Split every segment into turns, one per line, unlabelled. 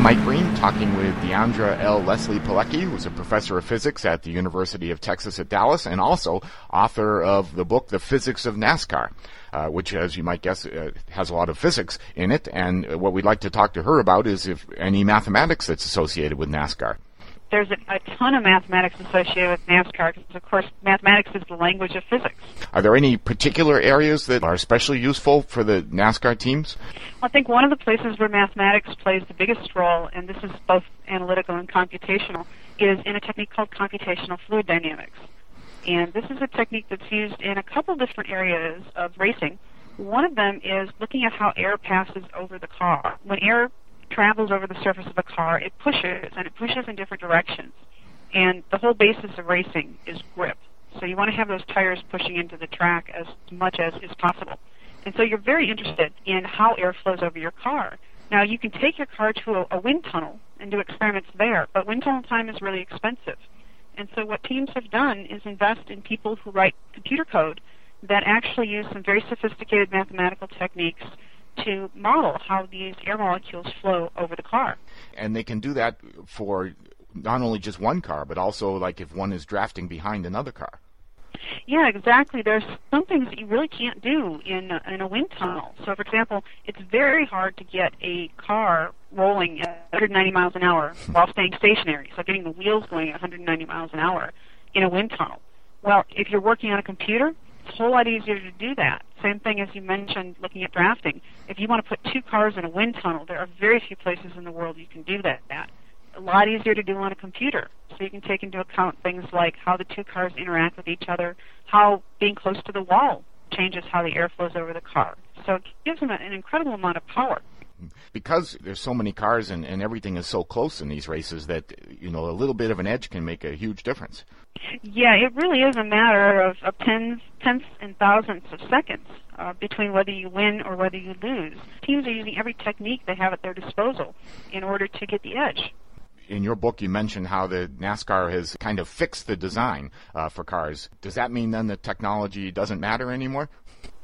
I'm Mike Green talking with Diandra L. Leslie Pelecky, who's a professor of physics at the University of Texas at Dallas and also author of the book The Physics of NASCAR. Uh, which, as you might guess, uh, has a lot of physics in it. And what we'd like to talk to her about is if any mathematics that's associated with NASCAR
there's a, a, ton of mathematics associated with NASCAR because, of course, mathematics is the language of physics.
Are there any particular areas that are especially useful for the NASCAR teams?
I think one of the places where mathematics plays the biggest role, and this is both analytical and computational, is in a technique called computational fluid dynamics. And this is a technique that's used in a couple different areas of racing. One of them is looking at how air passes over the car. When air travels over the surface of a car, it pushes, and it pushes in different directions. And the whole basis of racing is grip. So you want to have those tires pushing into the track as much as is possible. And so you're very interested in how air flows over your car. Now you can take your car to a, a wind tunnel and do experiments there, but wind tunnel time is really expensive. And so what teams have done is invest in people who write computer code that actually use some very sophisticated mathematical techniques to model how these air molecules flow over the car.
And they can do that for not only just one car, but also like if one is drafting behind another car.
Yeah, exactly. There's some things that you really can't do in a, in a wind tunnel. So, for example, it's very hard to get a car rolling at 190 miles an hour while staying stationary. So, getting the wheels going at 190 miles an hour in a wind tunnel. Well, if you're working on a computer, it's a whole lot easier to do that. Same thing as you mentioned looking at drafting. If you want to put two cars in a wind tunnel, there are very few places in the world you can do that. At. A lot easier to do on a computer. So you can take into account things like how the two cars interact with each other, how being close to the wall changes how the air flows over the car. So it gives them an incredible amount of power
because there's so many cars and, and everything is so close in these races that you know a little bit of an edge can make a huge difference.
Yeah, it really is a matter of, of tens, tenths and thousandths of seconds uh, between whether you win or whether you lose. Teams are using every technique they have at their disposal in order to get the edge.
In your book, you mentioned how the NASCAR has kind of fixed the design uh, for cars. Does that mean then that technology doesn't matter anymore?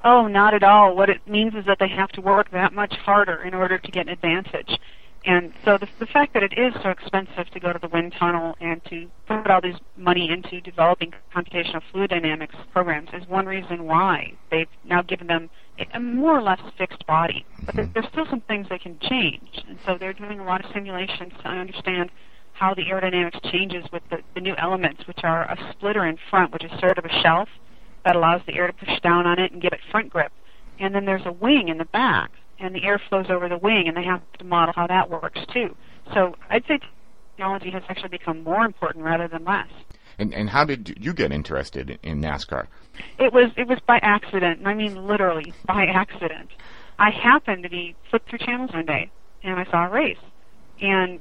Oh, not at all. What it means is that they have to work that much harder in order to get an advantage. And so the, the fact that it is so expensive to go to the wind tunnel and to put all this money into developing computational fluid dynamics programs is one reason why they've now given them a more or less fixed body. But there, mm-hmm. there's still some things they can change. And so they're doing a lot of simulations to understand how the aerodynamics changes with the, the new elements, which are a splitter in front, which is sort of a shelf that allows the air to push down on it and give it front grip. And then there's a wing in the back and the air flows over the wing, and they have to model how that works too. So I'd say technology has actually become more important rather than less.
And, and how did you get interested in NASCAR?
It was it was by accident, I mean literally by accident. I happened to be flipped through channels one day, and I saw a race, and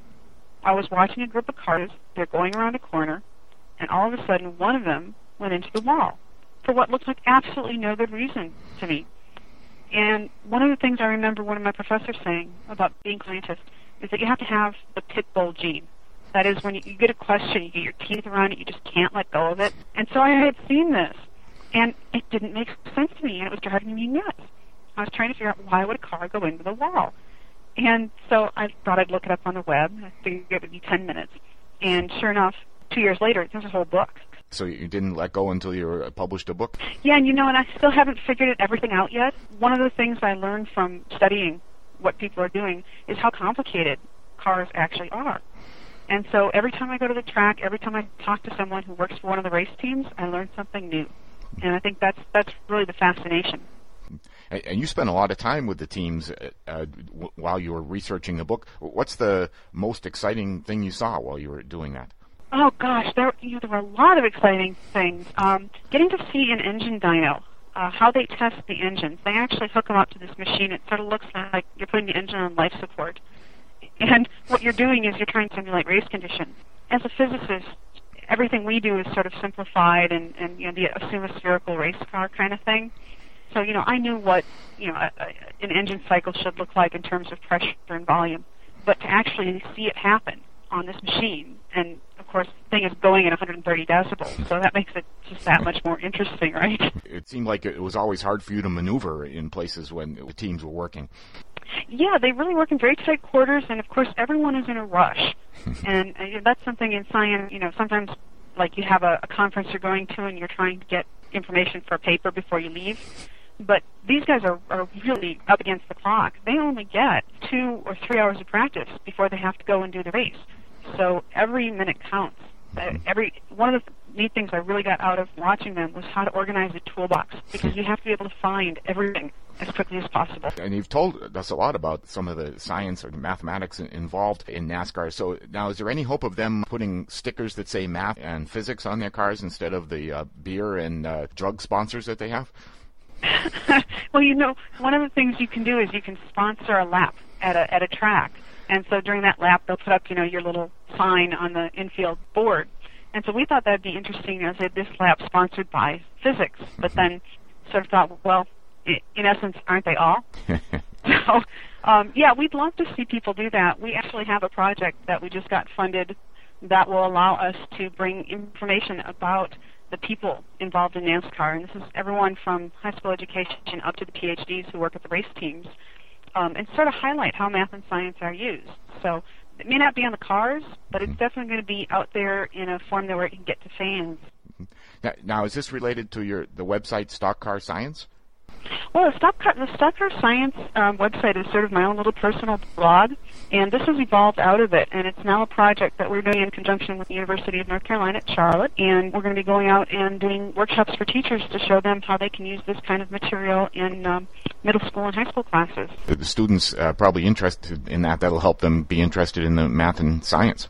I was watching a group of cars. They're going around a corner, and all of a sudden, one of them went into the wall for what looked like absolutely no good reason to me. And one of the things I remember one of my professors saying about being scientist is that you have to have the pit bull gene. That is, when you, you get a question, you get your teeth around it, you just can't let go of it. And so I had seen this, and it didn't make sense to me, and it was driving me nuts. I was trying to figure out why would a car go into the wall. And so I thought I'd look it up on the web. I figured it would be 10 minutes. And sure enough, two years later, there's a whole book
so you didn't let go until you published a book?
Yeah, and you know, and I still haven't figured it, everything out yet. One of the things I learned from studying what people are doing is how complicated cars actually are. And so every time I go to the track, every time I talk to someone who works for one of the race teams, I learn something new. And I think that's that's really the fascination.
And you spent a lot of time with the teams uh, uh, while you were researching the book. What's the most exciting thing you saw while you were doing that?
Oh gosh, there you know, there were a lot of exciting things. Um, getting to see an engine dyno, uh, how they test the engines. They actually hook them up to this machine. It sort of looks like you're putting the engine on life support, and what you're doing is you're trying to simulate race conditions. As a physicist, everything we do is sort of simplified and and you know the assume a spherical race car kind of thing. So you know I knew what you know a, a, an engine cycle should look like in terms of pressure and volume, but to actually see it happen on this machine and of course, the thing is going at 130 decibels, so that makes it just that much more interesting, right?
It seemed like it was always hard for you to maneuver in places when the teams were working.
Yeah, they really work in very tight quarters, and of course, everyone is in a rush. and uh, that's something in science, you know, sometimes like you have a, a conference you're going to and you're trying to get information for a paper before you leave. But these guys are, are really up against the clock. They only get two or three hours of practice before they have to go and do the race. So every minute counts. Uh, every one of the neat things I really got out of watching them was how to organize a toolbox because you have to be able to find everything as quickly as possible.
And you've told us a lot about some of the science or the mathematics involved in NASCAR. So now, is there any hope of them putting stickers that say math and physics on their cars instead of the uh, beer and uh, drug sponsors that they have?
well, you know, one of the things you can do is you can sponsor a lap at a at a track, and so during that lap, they'll put up, you know, your little sign on the infield board. And so we thought that'd be interesting as a this lap sponsored by physics, but then sort of thought, well, in essence, aren't they all? so, um, yeah, we'd love to see people do that. We actually have a project that we just got funded that will allow us to bring information about the people involved in NASCAR, and this is everyone from high school education up to the PhDs who work at the race teams, um, and sort of highlight how math and science are used. So it may not be on the cars, but it's mm-hmm. definitely going to be out there in a form that where it can get to fans.
Now, now, is this related to your the website Stock Car Science?
Well, the Car, the Stock Car Science um, website is sort of my own little personal blog, and this has evolved out of it, and it's now a project that we're doing in conjunction with the University of North Carolina at Charlotte, and we're going to be going out and doing workshops for teachers to show them how they can use this kind of material in um, middle school and high school classes.
The students uh, probably interested in that. That'll help them be interested in the math and science.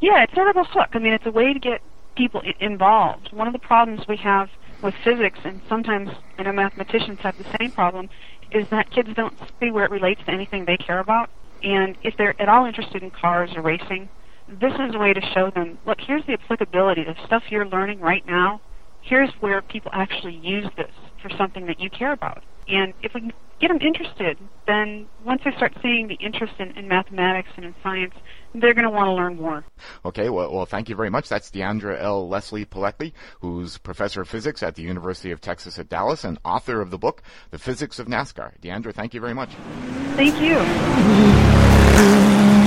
Yeah, it's sort of a hook. I mean, it's a way to get people involved. One of the problems we have with physics, and sometimes I know mathematicians have the same problem, is that kids don't see where it relates to anything they care about. And if they're at all interested in cars or racing, this is a way to show them, look, here's the applicability, the stuff you're learning right now. Here's where people actually use this for something that you care about. And if we get them interested, then once they start seeing the interest in, in mathematics and in science, they're going to want to learn more.
Okay, well, well, thank you very much. That's Diandra L. Leslie Pelecky, who's professor of physics at the University of Texas at Dallas and author of the book, The Physics of NASCAR. Diandra, thank you very much.
Thank you.